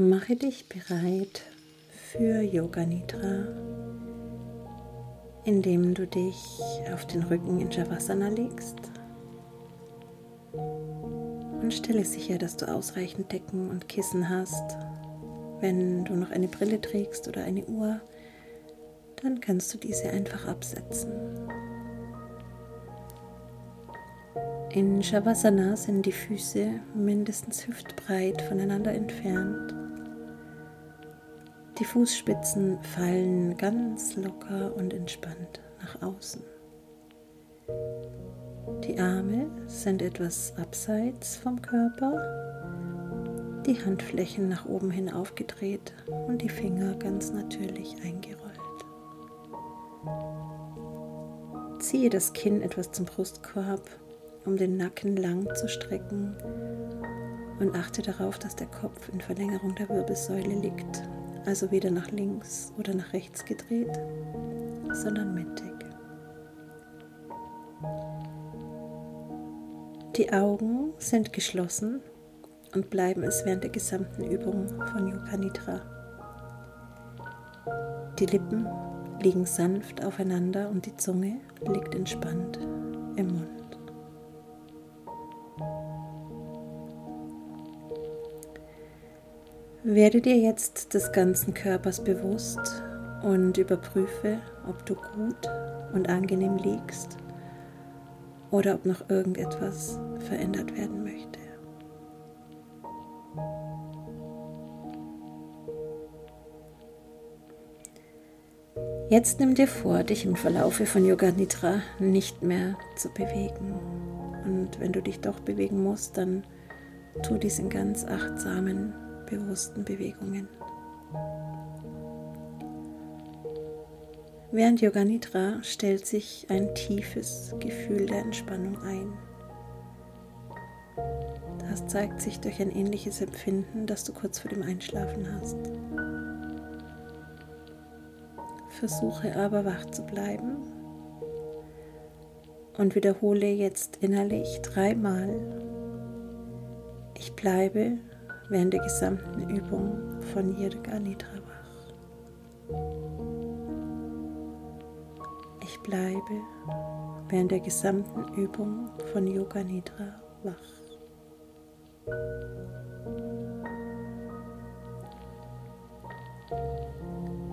Mache dich bereit für Yoga Nidra, indem du dich auf den Rücken in Shavasana legst und stelle sicher, dass du ausreichend Decken und Kissen hast. Wenn du noch eine Brille trägst oder eine Uhr, dann kannst du diese einfach absetzen. In Shavasana sind die Füße mindestens hüftbreit voneinander entfernt. Die Fußspitzen fallen ganz locker und entspannt nach außen. Die Arme sind etwas abseits vom Körper, die Handflächen nach oben hin aufgedreht und die Finger ganz natürlich eingerollt. Ziehe das Kinn etwas zum Brustkorb, um den Nacken lang zu strecken und achte darauf, dass der Kopf in Verlängerung der Wirbelsäule liegt also weder nach links oder nach rechts gedreht, sondern mittig. Die Augen sind geschlossen und bleiben es während der gesamten Übung von Yoga Nidra. Die Lippen liegen sanft aufeinander und die Zunge liegt entspannt im Mund. Werde dir jetzt des ganzen Körpers bewusst und überprüfe, ob du gut und angenehm liegst oder ob noch irgendetwas verändert werden möchte. Jetzt nimm dir vor, dich im Verlaufe von Yoga Nidra nicht mehr zu bewegen. Und wenn du dich doch bewegen musst, dann tu dies in ganz achtsamen bewussten Bewegungen. Während Yoga Nidra stellt sich ein tiefes Gefühl der Entspannung ein. Das zeigt sich durch ein ähnliches Empfinden, das du kurz vor dem Einschlafen hast. Versuche aber wach zu bleiben und wiederhole jetzt innerlich dreimal. Ich bleibe während der gesamten Übung von Yirga Nidra wach. Ich bleibe während der gesamten Übung von Yoga Nidra wach.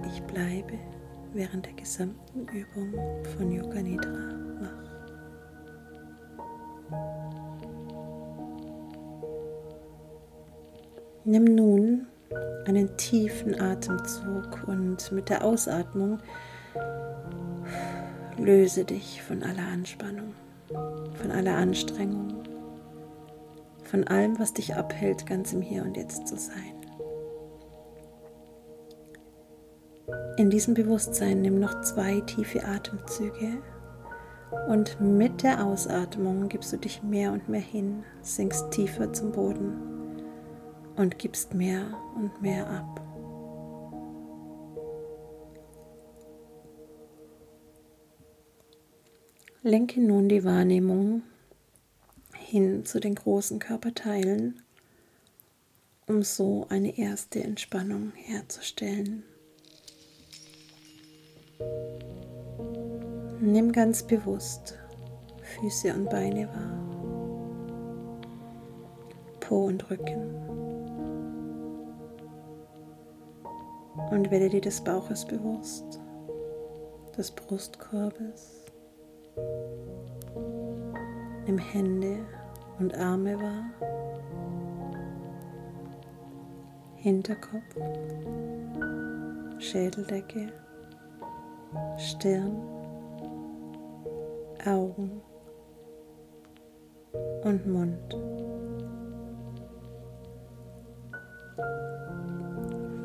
Ich bleibe während der gesamten Übung von Yoga Nidra wach. Nimm nun einen tiefen Atemzug und mit der Ausatmung löse dich von aller Anspannung, von aller Anstrengung, von allem, was dich abhält, ganz im Hier und Jetzt zu sein. In diesem Bewusstsein nimm noch zwei tiefe Atemzüge und mit der Ausatmung gibst du dich mehr und mehr hin, sinkst tiefer zum Boden und gibst mehr und mehr ab. Lenke nun die Wahrnehmung hin zu den großen Körperteilen, um so eine erste Entspannung herzustellen. Nimm ganz bewusst Füße und Beine wahr, Po und Rücken. Und werde dir des Bauches bewusst, des Brustkorbes. Nimm Hände und Arme wahr, Hinterkopf, Schädeldecke, Stirn, Augen und Mund.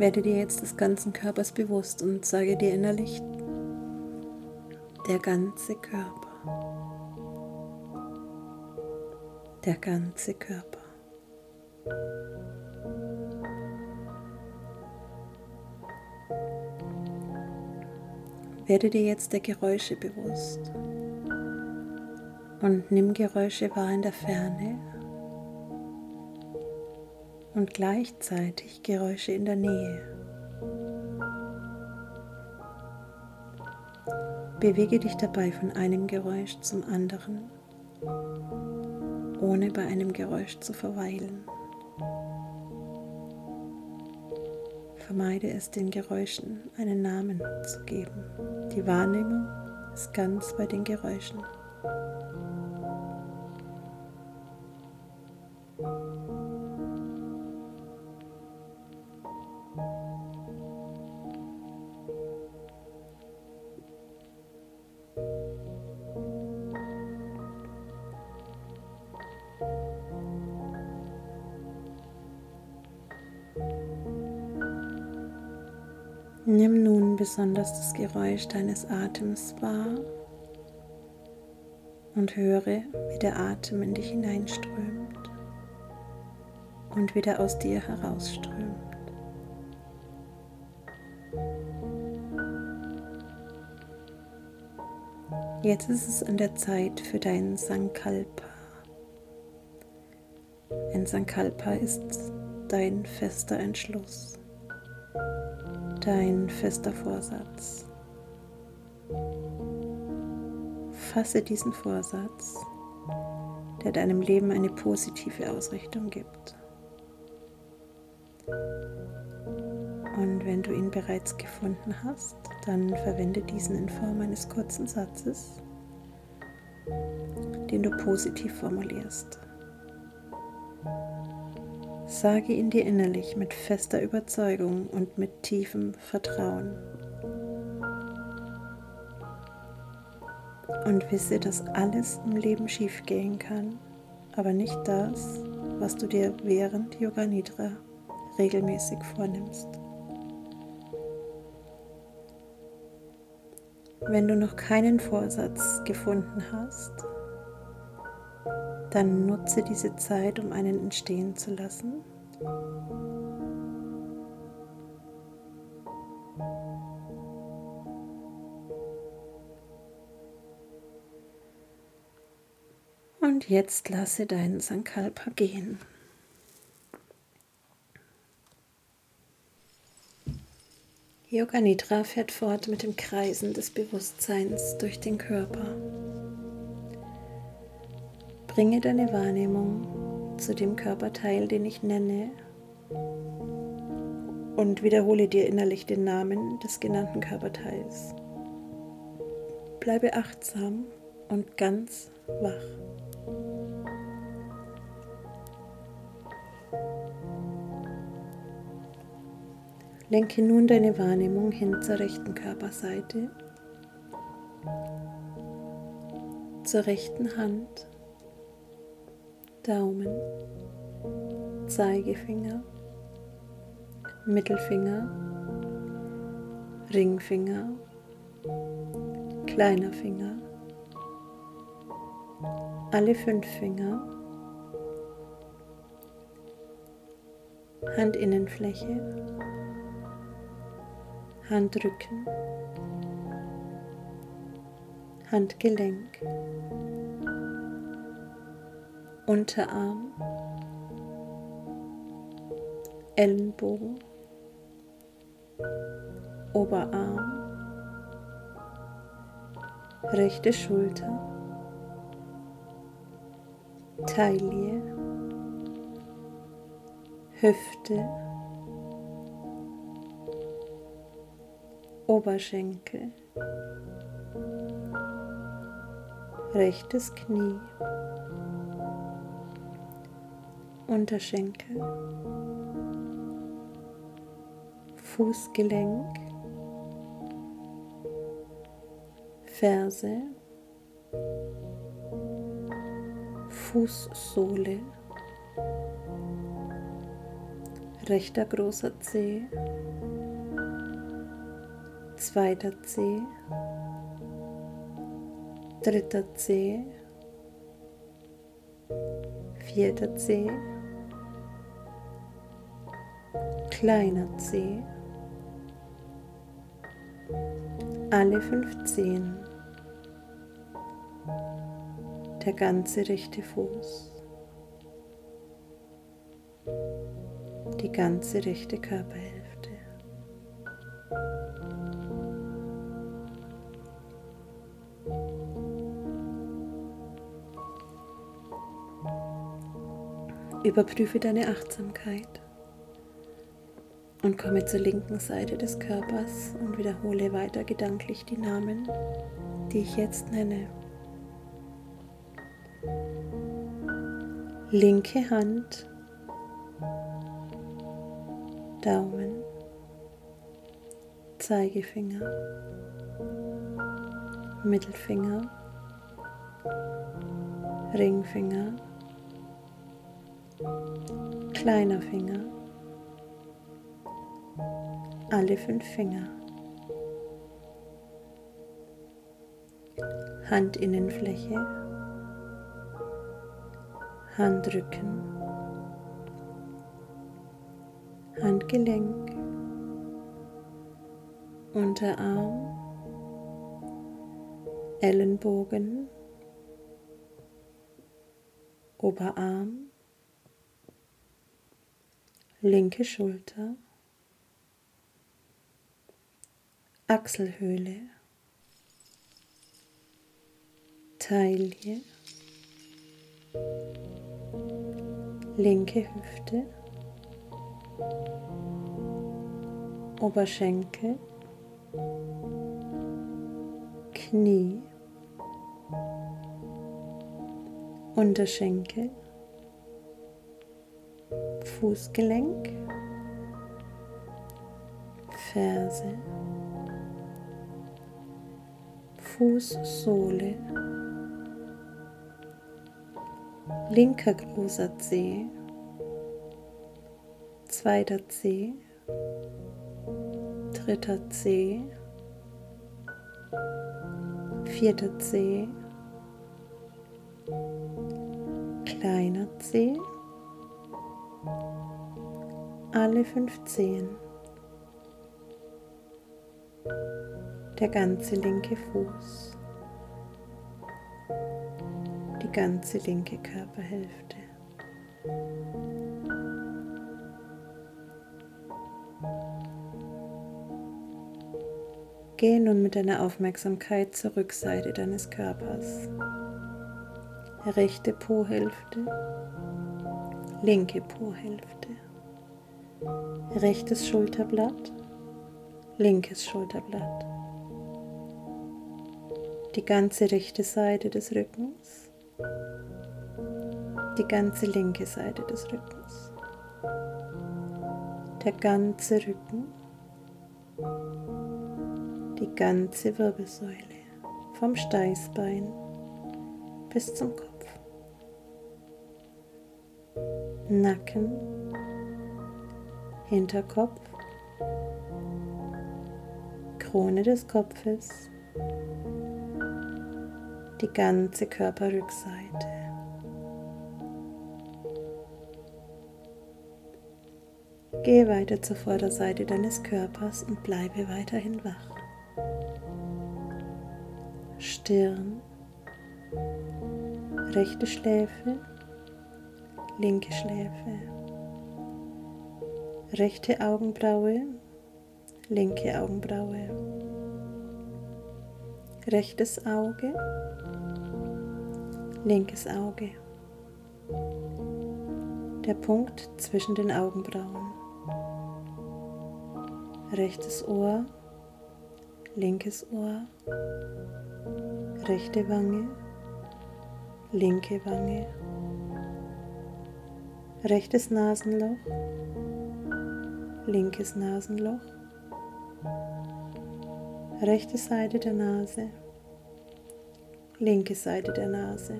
Werde dir jetzt des ganzen Körpers bewusst und sage dir innerlich, der ganze Körper, der ganze Körper. Werde dir jetzt der Geräusche bewusst und nimm Geräusche wahr in der Ferne und gleichzeitig Geräusche in der Nähe. Bewege dich dabei von einem Geräusch zum anderen, ohne bei einem Geräusch zu verweilen. Vermeide es, den Geräuschen einen Namen zu geben. Die Wahrnehmung ist ganz bei den Geräuschen. Besonders das Geräusch deines Atems wahr und höre, wie der Atem in dich hineinströmt und wieder aus dir herausströmt. Jetzt ist es an der Zeit für deinen Sankalpa. Ein Sankalpa ist dein fester Entschluss dein fester Vorsatz. Fasse diesen Vorsatz, der deinem Leben eine positive Ausrichtung gibt. Und wenn du ihn bereits gefunden hast, dann verwende diesen in Form eines kurzen Satzes, den du positiv formulierst. Sage ihn dir innerlich mit fester Überzeugung und mit tiefem Vertrauen. Und wisse, dass alles im Leben schiefgehen kann, aber nicht das, was du dir während Yoga Nidra regelmäßig vornimmst. Wenn du noch keinen Vorsatz gefunden hast, dann nutze diese Zeit, um einen entstehen zu lassen. Und jetzt lasse deinen Sankalpa gehen. Yoga Nidra fährt fort mit dem Kreisen des Bewusstseins durch den Körper. Bringe deine Wahrnehmung zu dem Körperteil, den ich nenne, und wiederhole dir innerlich den Namen des genannten Körperteils. Bleibe achtsam und ganz wach. Lenke nun deine Wahrnehmung hin zur rechten Körperseite, zur rechten Hand Daumen, Zeigefinger, Mittelfinger, Ringfinger, kleiner Finger, alle fünf Finger, Handinnenfläche, Handrücken, Handgelenk. Unterarm, Ellenbogen, Oberarm, rechte Schulter, Taille, Hüfte, Oberschenkel, rechtes Knie. Unterschenkel, Fußgelenk, Ferse, Fußsohle, rechter großer Zeh, zweiter Zeh, dritter Zeh, vierter Zeh, kleiner Zeh, alle fünf Zehen, der ganze rechte Fuß, die ganze rechte Körperhälfte. Überprüfe deine Achtsamkeit und komme zur linken Seite des Körpers und wiederhole weiter gedanklich die Namen, die ich jetzt nenne. Linke Hand, Daumen, Zeigefinger, Mittelfinger, Ringfinger, kleiner Finger, alle fünf Finger, Handinnenfläche, Handrücken, Handgelenk, Unterarm, Ellenbogen, Oberarm, linke Schulter, Achselhöhle, Taille, linke Hüfte, Oberschenkel, Knie, Unterschenkel, Fußgelenk, Ferse, Fußsohle, linker großer Zeh, zweiter Zeh, dritter Zeh, vierter Zeh, kleiner Zeh, alle fünf Zehen, der ganze linke Fuß, die ganze linke Körperhälfte. Gehe nun mit deiner Aufmerksamkeit zur Rückseite deines Körpers. Rechte Po-Hälfte, linke Po-Hälfte, rechtes Schulterblatt, linkes Schulterblatt, die ganze rechte Seite des Rückens, die ganze linke Seite des Rückens, der ganze Rücken, die ganze Wirbelsäule. Vom Steißbein bis zum Kopf. Nacken, Hinterkopf, Krone des Kopfes, die ganze Körperrückseite. Gehe weiter zur Vorderseite deines Körpers und bleibe weiterhin wach. Stirn, rechte Schläfe, linke Schläfe, rechte Augenbraue, linke Augenbraue, rechtes Auge, linkes Auge, der Punkt zwischen den Augenbrauen, rechtes Ohr, linkes Ohr, rechte Wange, linke Wange, rechtes Nasenloch, linkes Nasenloch, rechte Seite der Nase, linke Seite der Nase,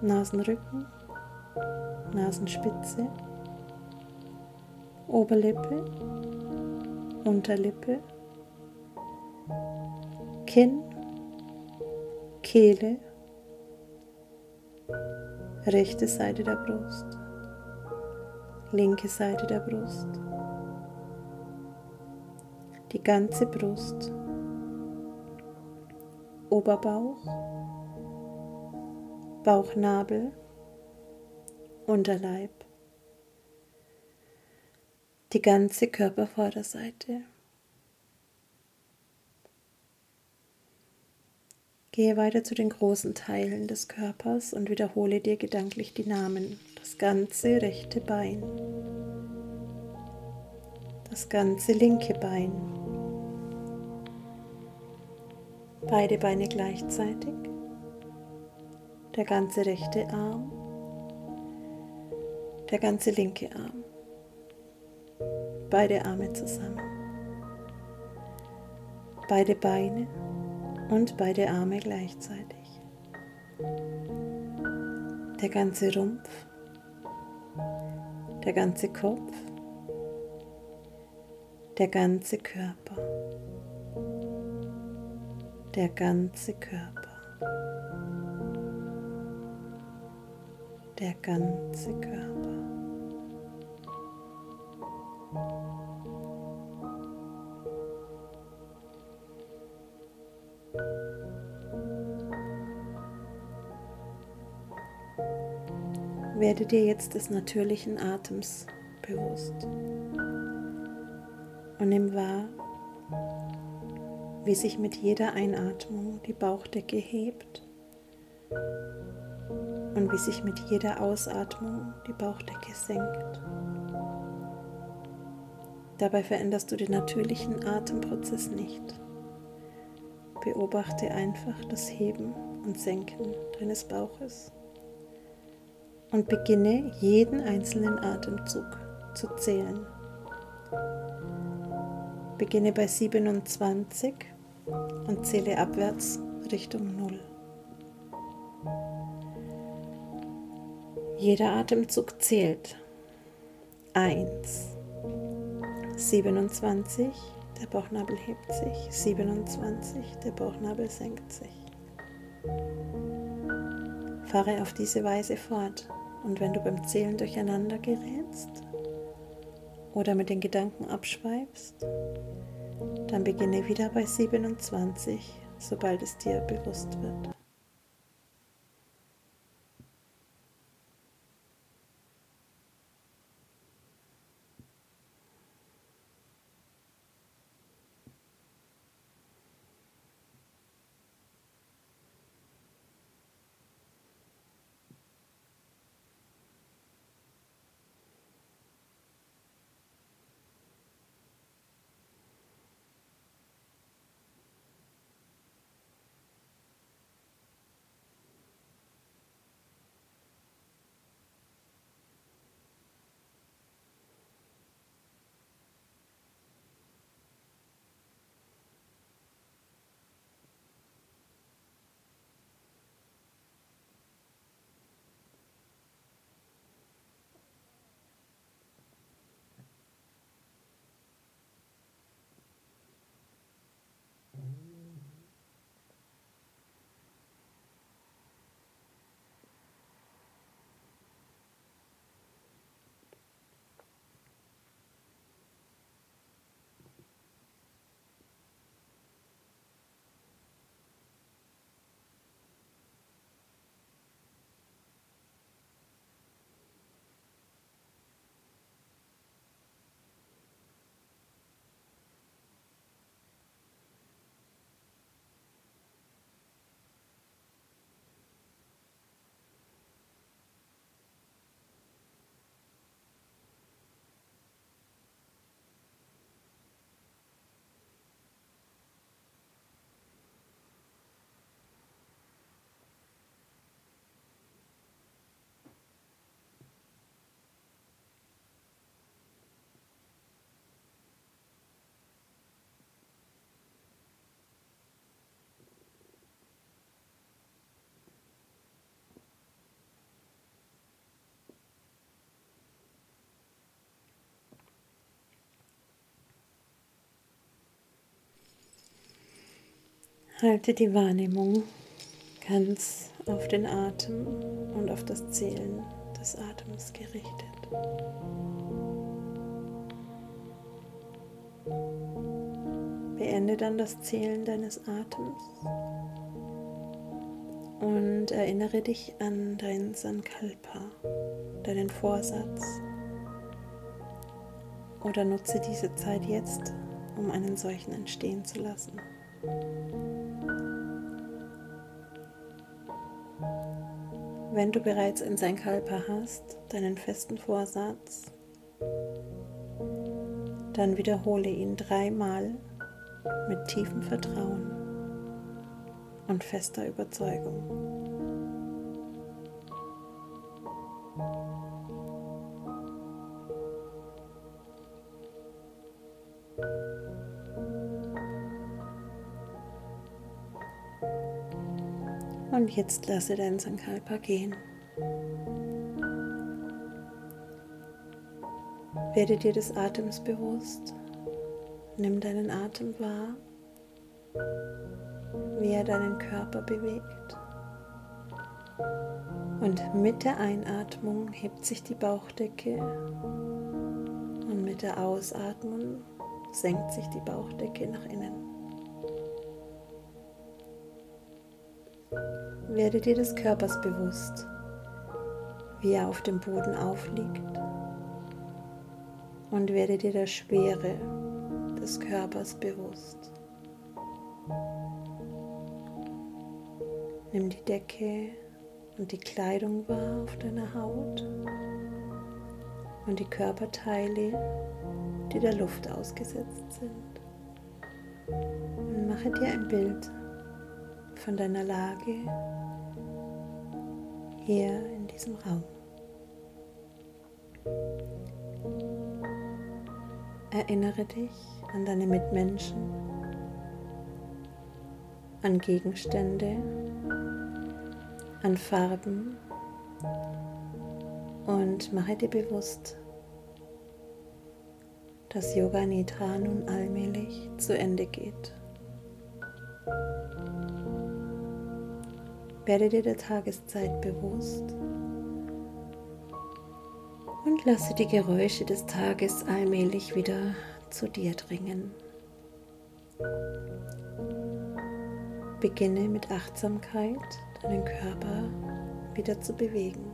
Nasenrücken, Nasenspitze, Oberlippe, Unterlippe, Kinn, Kehle, rechte Seite der Brust, linke Seite der Brust, die ganze Brust, Oberbauch, Bauchnabel, Unterleib, die ganze Körpervorderseite. Gehe weiter zu den großen Teilen des Körpers und wiederhole dir gedanklich die Namen. Das ganze rechte Bein, das ganze linke Bein, beide Beine gleichzeitig, der ganze rechte Arm, der ganze linke Arm, beide Arme zusammen, beide Beine und beide Arme gleichzeitig, der ganze Rumpf, der ganze Kopf, der ganze Körper, der ganze Körper, der ganze Körper. Werde dir jetzt des natürlichen Atems bewusst und nimm wahr, wie sich mit jeder Einatmung die Bauchdecke hebt und wie sich mit jeder Ausatmung die Bauchdecke senkt. Dabei veränderst du den natürlichen Atemprozess nicht. Beobachte einfach das Heben und Senken deines Bauches und beginne jeden einzelnen Atemzug zu zählen. Beginne bei 27 und zähle abwärts Richtung 0. Jeder Atemzug zählt. 1. 27, der Bauchnabel hebt sich. 27, der Bauchnabel senkt sich. Fahre auf diese Weise fort. Und wenn du beim Zählen durcheinander gerätst oder mit den Gedanken abschweifst, dann beginne wieder bei 27, sobald es dir bewusst wird. Halte die Wahrnehmung ganz auf den Atem und auf das Zählen des Atems gerichtet. Beende dann das Zählen deines Atems und erinnere dich an dein Sankalpa, deinen Vorsatz. oder nutze diese Zeit jetzt, um einen solchen entstehen zu lassen. Wenn du bereits ein Sankalpa hast, deinen festen Vorsatz, dann wiederhole ihn dreimal mit tiefem Vertrauen und fester Überzeugung. Und jetzt lasse dein Sankalpa gehen. Werde dir des Atems bewusst. Nimm deinen Atem wahr, wie er deinen Körper bewegt. Und mit der Einatmung hebt sich die Bauchdecke und mit der Ausatmung senkt sich die Bauchdecke nach innen. Werde dir des Körpers bewusst, wie er auf dem Boden aufliegt und werde dir der Schwere des Körpers bewusst. Nimm die Decke und die Kleidung wahr auf deiner Haut und die Körperteile, die der Luft ausgesetzt sind. Und mache dir ein Bild von deiner Lage hier in diesem Raum. Erinnere dich an deine Mitmenschen, an Gegenstände, an Farben und mache dir bewusst, dass Yoga Nidra nun allmählich zu Ende geht. Werde dir der Tageszeit bewusst und lasse die Geräusche des Tages allmählich wieder zu dir dringen. Beginne mit Achtsamkeit deinen Körper wieder zu bewegen.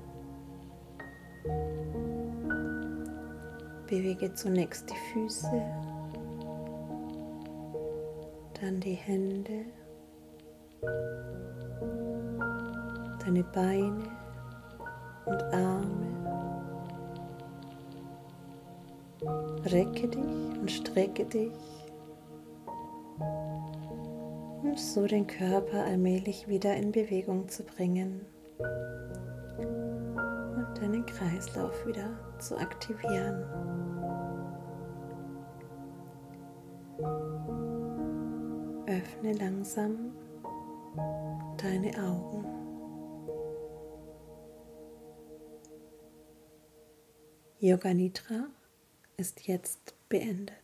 Bewege zunächst die Füße, dann die Hände deine Beine und Arme. Recke dich und strecke dich, um so den Körper allmählich wieder in Bewegung zu bringen und deinen Kreislauf wieder zu aktivieren. Öffne langsam deine Augen. Yoga Nidra ist jetzt beendet.